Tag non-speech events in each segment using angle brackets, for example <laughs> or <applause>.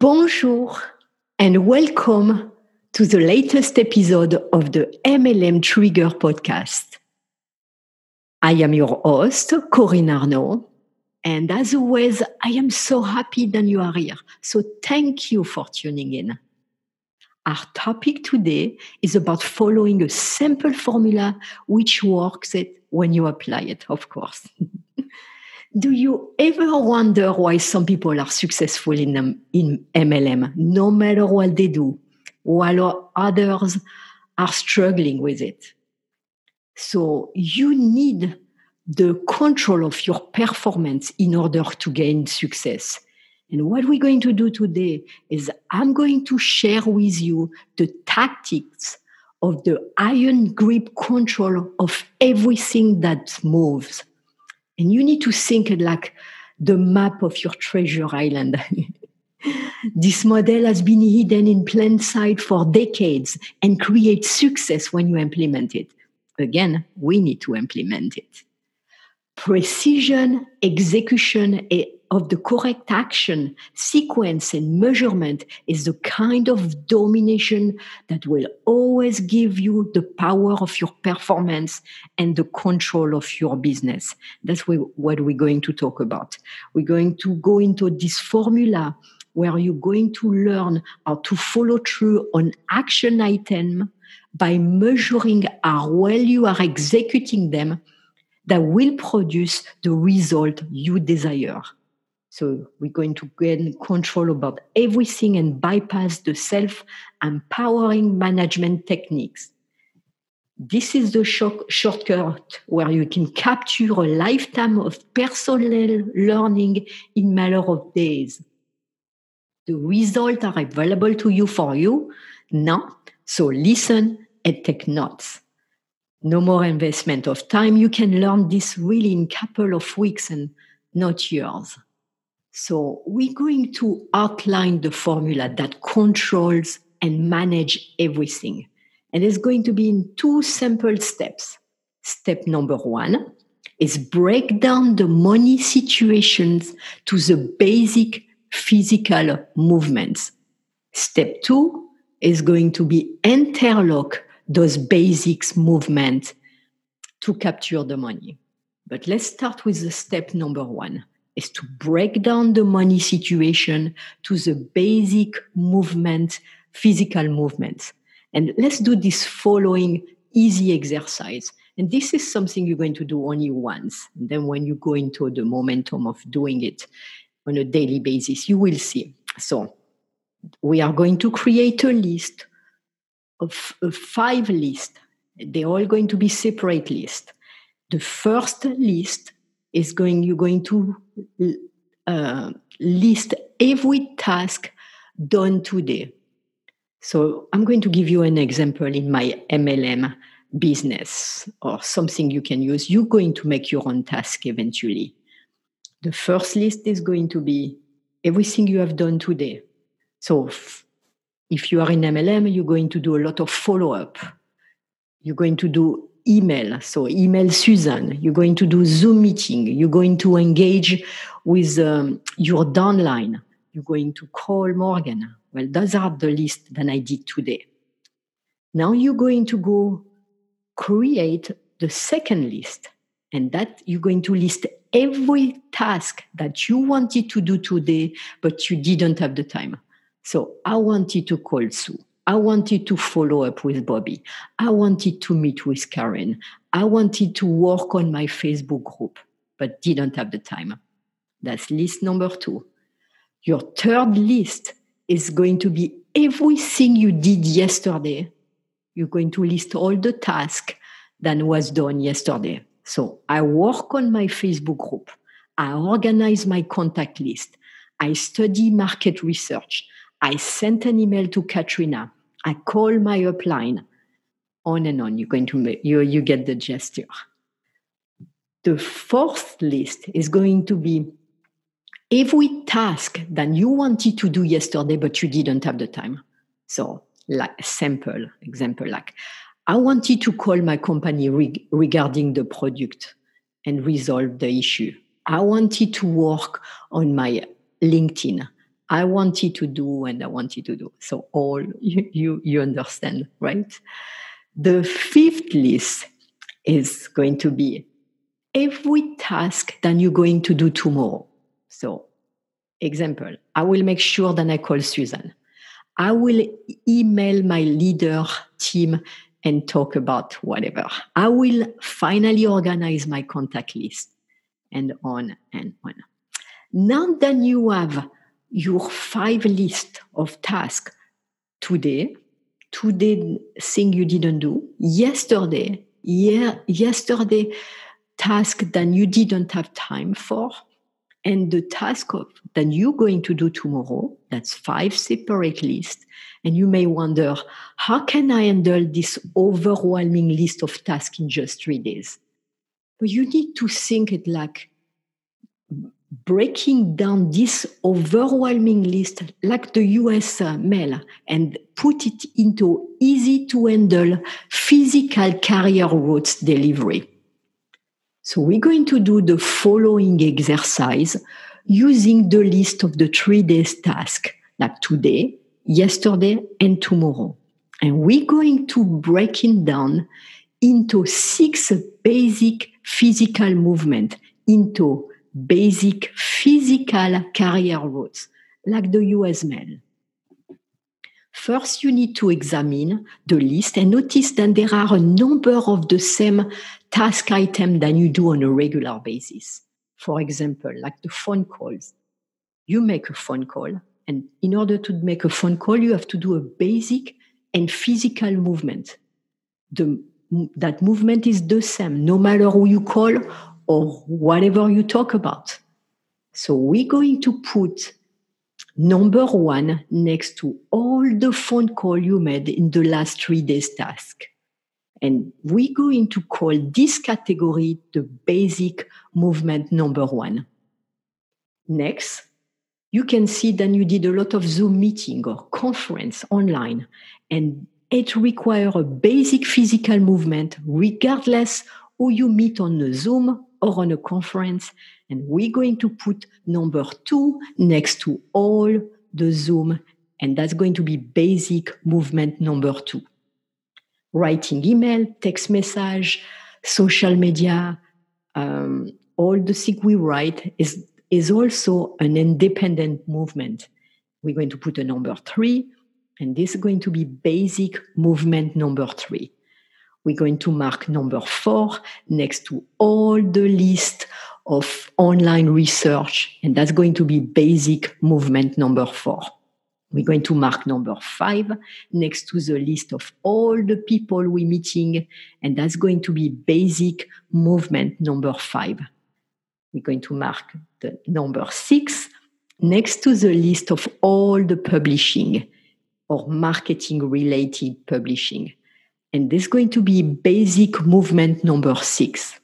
Bonjour and welcome to the latest episode of the MLM Trigger podcast. I am your host, Corinne Arnaud, and as always, I am so happy that you are here. So thank you for tuning in. Our topic today is about following a simple formula which works it when you apply it, of course. <laughs> Do you ever wonder why some people are successful in, um, in MLM, no matter what they do, while others are struggling with it? So you need the control of your performance in order to gain success. And what we're going to do today is I'm going to share with you the tactics of the iron grip control of everything that moves and you need to think like the map of your treasure island. <laughs> this model has been hidden in plain sight for decades and creates success when you implement it. Again, we need to implement it. Precision, execution, of the correct action, sequence, and measurement is the kind of domination that will always give you the power of your performance and the control of your business. That's what we're going to talk about. We're going to go into this formula where you're going to learn how to follow through on action item by measuring how well you are executing them that will produce the result you desire. So we're going to gain control about everything and bypass the self empowering management techniques. This is the shortcut where you can capture a lifetime of personal learning in matter of days. The results are available to you for you now. So listen and take notes. No more investment of time. You can learn this really in couple of weeks and not years. So we're going to outline the formula that controls and manage everything. And it's going to be in two simple steps. Step number one is break down the money situations to the basic physical movements. Step two is going to be interlock those basics movements to capture the money. But let's start with the step number one is to break down the money situation to the basic movement, physical movements. And let's do this following easy exercise. And this is something you're going to do only once. And then when you go into the momentum of doing it on a daily basis, you will see. So we are going to create a list of, of five lists. They're all going to be separate lists. The first list is going you're going to uh, list every task done today. So i'm going to give you an example in my mlm business or something you can use. You're going to make your own task eventually. The first list is going to be everything you have done today. So if you are in mlm you're going to do a lot of follow-up. You're going to do email. So email Susan. You're going to do Zoom meeting. You're going to engage with um, your downline. You're going to call Morgan. Well, those are the list that I did today. Now you're going to go create the second list. And that you're going to list every task that you wanted to do today, but you didn't have the time. So I wanted to call Sue. I wanted to follow up with Bobby. I wanted to meet with Karen. I wanted to work on my Facebook group, but didn't have the time. That's list number two. Your third list is going to be everything you did yesterday. You're going to list all the tasks that was done yesterday. So I work on my Facebook group. I organize my contact list. I study market research. I sent an email to Katrina. I call my upline. On and on. You're going to you you get the gesture. The fourth list is going to be every task that you wanted to do yesterday but you didn't have the time. So, like simple example, like I wanted to call my company re- regarding the product and resolve the issue. I wanted to work on my LinkedIn I wanted to do and I wanted to do. So all you, you, you understand, right? The fifth list is going to be every task that you're going to do tomorrow. So, example, I will make sure that I call Susan. I will email my leader team and talk about whatever. I will finally organize my contact list and on and on. Now that you have your five list of tasks today, today thing you didn't do, yesterday, yeah, yesterday task that you didn't have time for, and the task of, that you're going to do tomorrow, that's five separate lists. And you may wonder, how can I handle this overwhelming list of tasks in just three days? But you need to think it like breaking down this overwhelming list like the US mail and put it into easy to handle physical carrier routes delivery. So we're going to do the following exercise using the list of the three days task, like today, yesterday, and tomorrow. And we're going to break it down into six basic physical movement, into basic physical carrier routes, like the US mail. First, you need to examine the list and notice that there are a number of the same task items that you do on a regular basis. For example, like the phone calls. You make a phone call, and in order to make a phone call, you have to do a basic and physical movement. The, that movement is the same, no matter who you call or whatever you talk about. So we're going to put number one next to all the phone call you made in the last three days task. And we're going to call this category the basic movement number one. Next, you can see that you did a lot of Zoom meeting or conference online, and it requires a basic physical movement regardless who you meet on the Zoom or on a conference. And we're going to put number two next to all the Zoom. And that's going to be basic movement number two. Writing email, text message, social media, um, all the things we write is, is also an independent movement. We're going to put a number three, and this is going to be basic movement number three. We're going to mark number four next to all the list of online research, and that's going to be basic movement number four. We're going to mark number five next to the list of all the people we're meeting, and that's going to be basic movement number five. We're going to mark the number six next to the list of all the publishing or marketing related publishing. And this is going to be basic movement number six.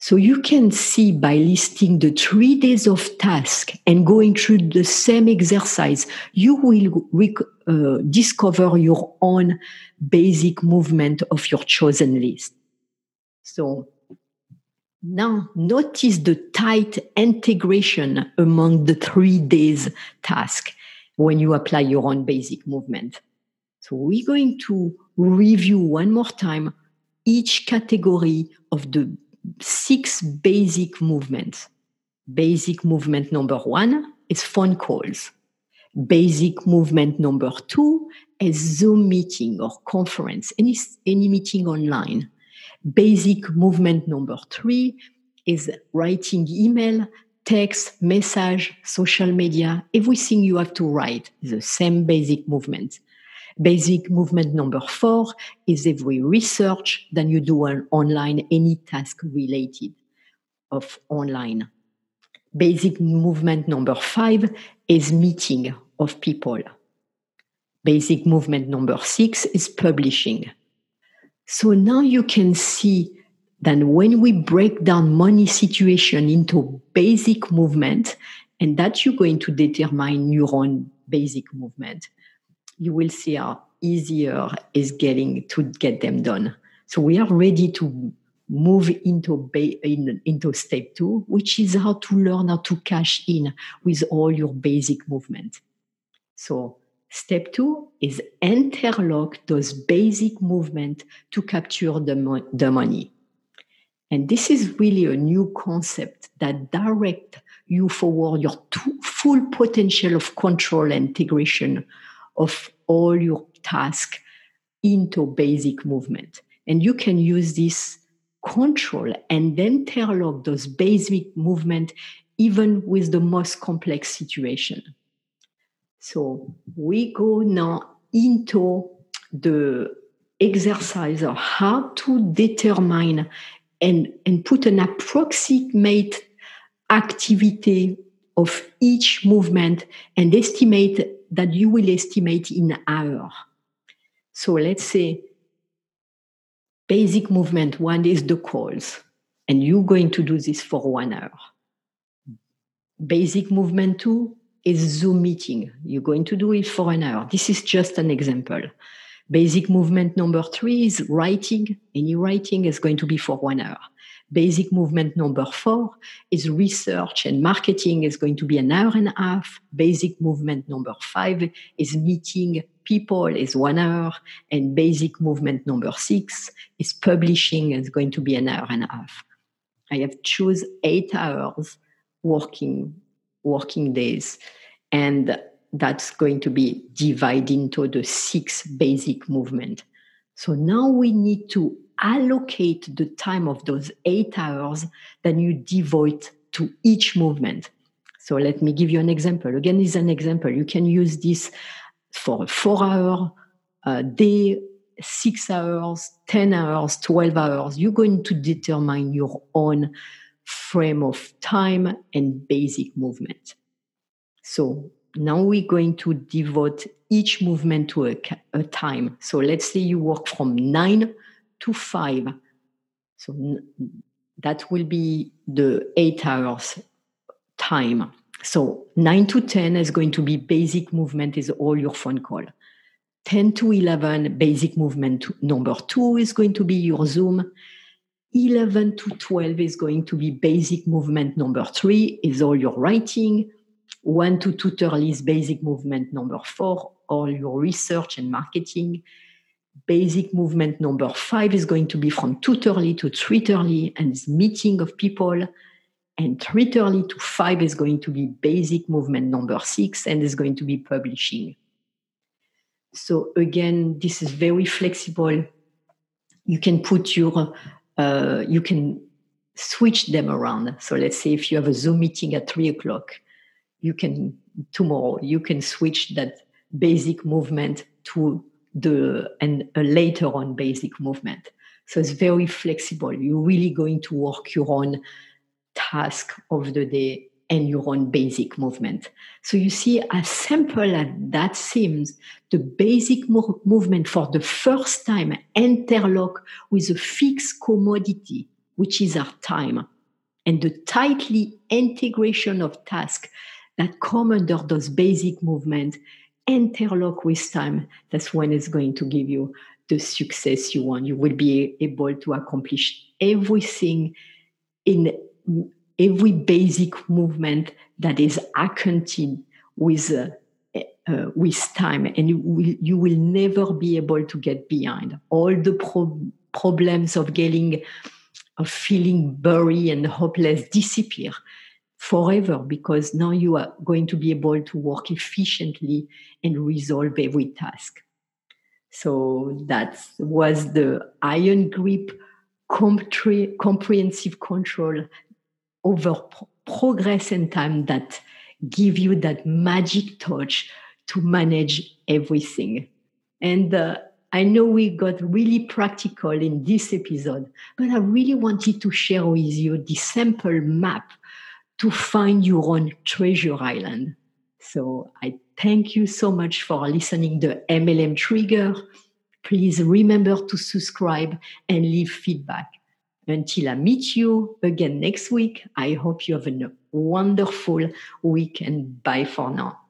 So you can see by listing the three days of task and going through the same exercise, you will rec- uh, discover your own basic movement of your chosen list. So now notice the tight integration among the three days task when you apply your own basic movement. So we're going to review one more time each category of the six basic movements. Basic movement number one is phone calls. Basic movement number two is Zoom meeting or conference, any, any meeting online. Basic movement number three is writing email, text, message, social media, everything you have to write, the same basic movement. Basic movement number four is every research that you do on online, any task related of online. Basic movement number five is meeting of people. Basic movement number six is publishing. So now you can see that when we break down money situation into basic movement, and that you're going to determine your own basic movement, you will see how easier is getting to get them done. So we are ready to move into, in, into step two, which is how to learn how to cash in with all your basic movement. So step two is interlock those basic movement to capture the, mo- the money. And this is really a new concept that direct you forward your full potential of control and integration of all your tasks into basic movement. And you can use this control and then interlock those basic movement even with the most complex situation. So we go now into the exercise of how to determine and, and put an approximate activity of each movement and estimate that you will estimate in hour. So let's say basic movement one is the calls, and you're going to do this for one hour. Basic movement two is Zoom meeting. You're going to do it for an hour. This is just an example. Basic movement number three is writing. Any writing is going to be for one hour. Basic movement number four is research and marketing is going to be an hour and a half. Basic movement number five is meeting people is one hour. And basic movement number six is publishing is going to be an hour and a half. I have choose eight hours working working days. And that's going to be divided into the six basic movement. So now we need to allocate the time of those eight hours that you devote to each movement. So let me give you an example. Again, is an example. You can use this for a four hour day, six hours, 10 hours, 12 hours. You're going to determine your own frame of time and basic movement. So now we're going to devote each movement to a, a time. So let's say you work from nine to five. So that will be the eight hours time. So 9 to 10 is going to be basic movement is all your phone call. 10 to 11 basic movement number 2 is going to be your Zoom. 11 to 12 is going to be basic movement number 3 is all your writing. 1 to 2 is basic movement number 4 all your research and marketing basic movement number five is going to be from 2.30 to 3.30 and this meeting of people. And 3.30 to 5 is going to be basic movement number six and is going to be publishing. So again, this is very flexible. You can put your, uh, you can switch them around. So let's say if you have a Zoom meeting at three o'clock, you can tomorrow, you can switch that basic movement to the and a later on basic movement. So it's very flexible. You're really going to work your own task of the day and your own basic movement. So you see, as simple as that seems, the basic mo- movement for the first time interlock with a fixed commodity, which is our time, and the tightly integration of tasks that come under those basic movements interlock with time, that's when it's going to give you the success you want. You will be able to accomplish everything in every basic movement that is accounted with uh, uh, with time, and you will, you will never be able to get behind all the pro- problems of getting of feeling buried and hopeless disappear forever because now you are going to be able to work efficiently and resolve every task. So that was the iron grip compre- comprehensive control over pro- progress and time that give you that magic touch to manage everything. And uh, I know we got really practical in this episode, but I really wanted to share with you the sample map to find your own treasure island. So I thank you so much for listening to MLM Trigger. Please remember to subscribe and leave feedback. Until I meet you again next week, I hope you have a wonderful week and bye for now.